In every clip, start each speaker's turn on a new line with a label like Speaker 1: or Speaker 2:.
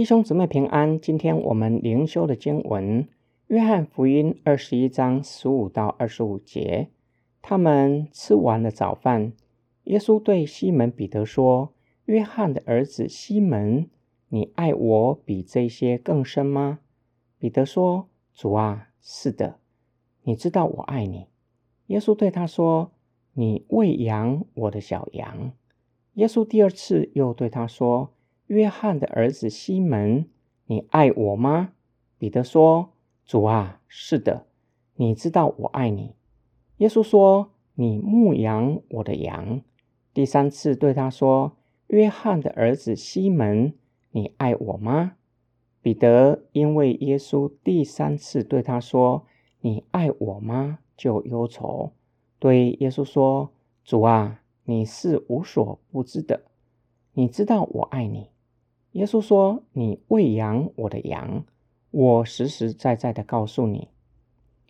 Speaker 1: 弟兄姊妹平安。今天我们灵修的经文，约翰福音二十一章十五到二十五节。他们吃完了早饭，耶稣对西门彼得说：“约翰的儿子西门，你爱我比这些更深吗？”彼得说：“主啊，是的，你知道我爱你。”耶稣对他说：“你喂养我的小羊。”耶稣第二次又对他说。约翰的儿子西门，你爱我吗？彼得说：“主啊，是的，你知道我爱你。”耶稣说：“你牧养我的羊。”第三次对他说：“约翰的儿子西门，你爱我吗？”彼得因为耶稣第三次对他说：“你爱我吗？”就忧愁，对耶稣说：“主啊，你是无所不知的，你知道我爱你。”耶稣说：“你喂养我的羊，我实实在在的告诉你，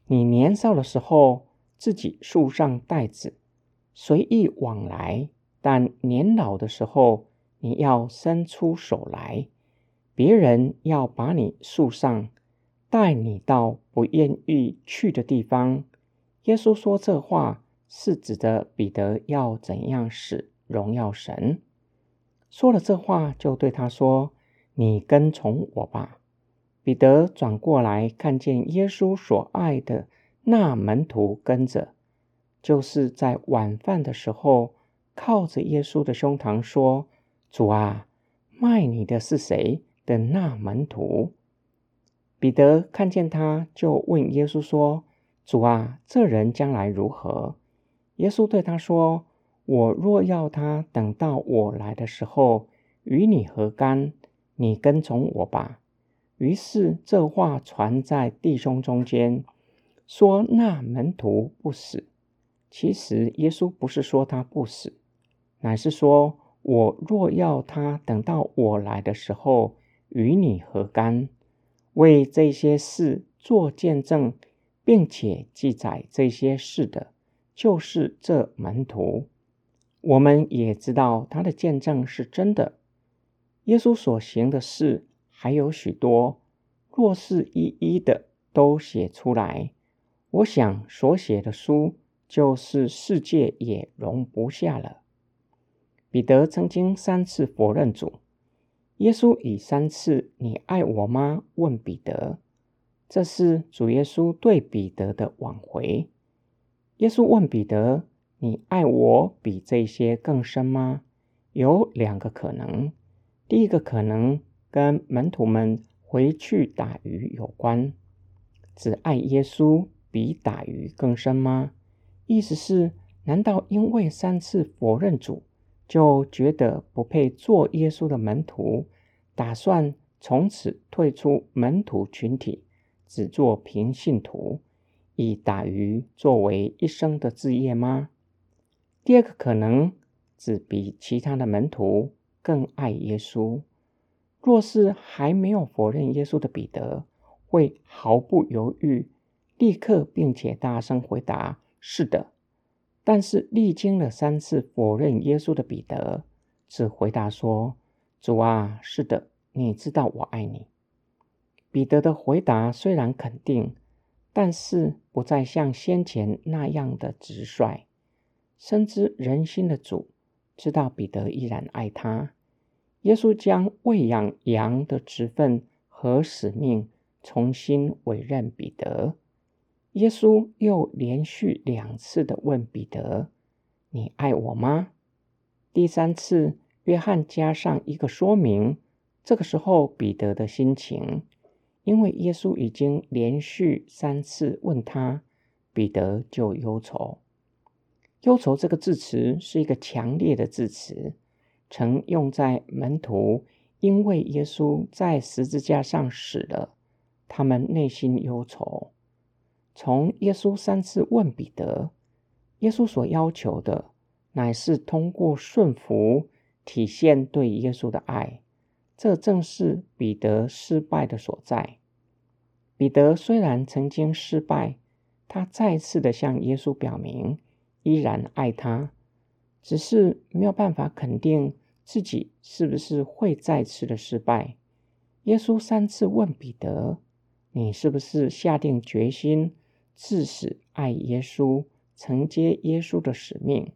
Speaker 1: 你年少的时候自己束上带子，随意往来；但年老的时候，你要伸出手来，别人要把你束上，带你到不愿意去的地方。”耶稣说这话是指的彼得要怎样使荣耀神。说了这话，就对他说：“你跟从我吧。”彼得转过来，看见耶稣所爱的那门徒跟着，就是在晚饭的时候靠着耶稣的胸膛说：“主啊，卖你的是谁？”的那门徒。彼得看见他，就问耶稣说：“主啊，这人将来如何？”耶稣对他说。我若要他等到我来的时候与你何干？你跟从我吧。于是这话传在弟兄中间，说那门徒不死。其实耶稣不是说他不死，乃是说我若要他等到我来的时候与你何干？为这些事做见证，并且记载这些事的，就是这门徒。我们也知道他的见证是真的。耶稣所行的事还有许多，若是一一的都写出来，我想所写的书就是世界也容不下了。彼得曾经三次否认主，耶稣以三次“你爱我吗？”问彼得，这是主耶稣对彼得的挽回。耶稣问彼得。你爱我比这些更深吗？有两个可能。第一个可能跟门徒们回去打鱼有关。只爱耶稣比打鱼更深吗？意思是，难道因为三次否认主，就觉得不配做耶稣的门徒，打算从此退出门徒群体，只做平信徒，以打鱼作为一生的志业吗？第二个可能，只比其他的门徒更爱耶稣。若是还没有否认耶稣的彼得，会毫不犹豫、立刻并且大声回答：“是的。”但是历经了三次否认耶稣的彼得，只回答说：“主啊，是的，你知道我爱你。”彼得的回答虽然肯定，但是不再像先前那样的直率。深知人心的主知道彼得依然爱他。耶稣将喂养羊的职分和使命重新委任彼得。耶稣又连续两次的问彼得：“你爱我吗？”第三次，约翰加上一个说明。这个时候，彼得的心情，因为耶稣已经连续三次问他，彼得就忧愁。忧愁这个字词是一个强烈的字词，曾用在门徒因为耶稣在十字架上死了，他们内心忧愁。从耶稣三次问彼得，耶稣所要求的乃是通过顺服体现对耶稣的爱，这正是彼得失败的所在。彼得虽然曾经失败，他再次的向耶稣表明。依然爱他，只是没有办法肯定自己是不是会再次的失败。耶稣三次问彼得：“你是不是下定决心至死爱耶稣，承接耶稣的使命？”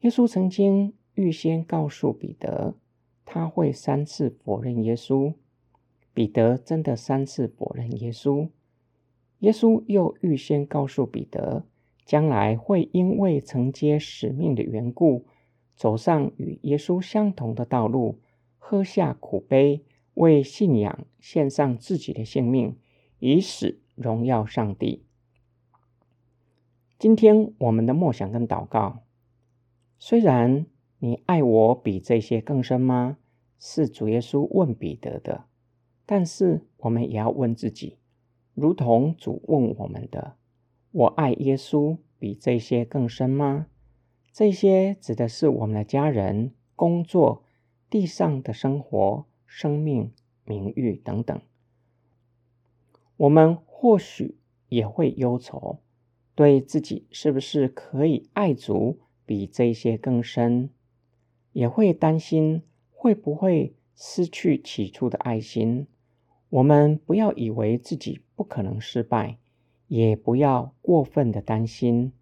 Speaker 1: 耶稣曾经预先告诉彼得，他会三次否认耶稣。彼得真的三次否认耶稣。耶稣又预先告诉彼得，将来会因为承接使命的缘故，走上与耶稣相同的道路，喝下苦杯，为信仰献上自己的性命，以死荣耀上帝。今天我们的默想跟祷告，虽然你爱我比这些更深吗？是主耶稣问彼得的，但是我们也要问自己。如同主问我们的：“我爱耶稣比这些更深吗？”这些指的是我们的家人、工作、地上的生活、生命、名誉等等。我们或许也会忧愁，对自己是不是可以爱足比这些更深，也会担心会不会失去起初的爱心。我们不要以为自己不可能失败，也不要过分的担心。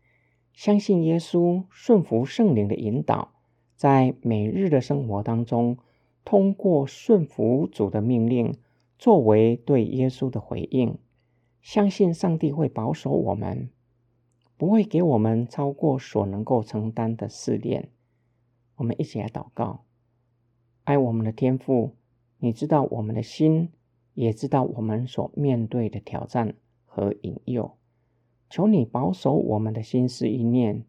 Speaker 1: 相信耶稣，顺服圣灵的引导，在每日的生活当中，通过顺服主的命令，作为对耶稣的回应。相信上帝会保守我们，不会给我们超过所能够承担的试炼。我们一起来祷告：爱我们的天父，你知道我们的心。也知道我们所面对的挑战和引诱，求你保守我们的心思意念，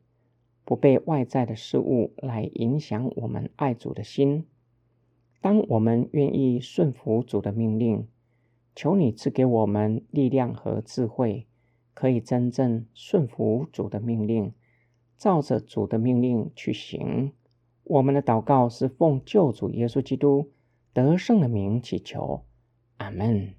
Speaker 1: 不被外在的事物来影响我们爱主的心。当我们愿意顺服主的命令，求你赐给我们力量和智慧，可以真正顺服主的命令，照着主的命令去行。我们的祷告是奉救主耶稣基督得胜的名祈求。阿门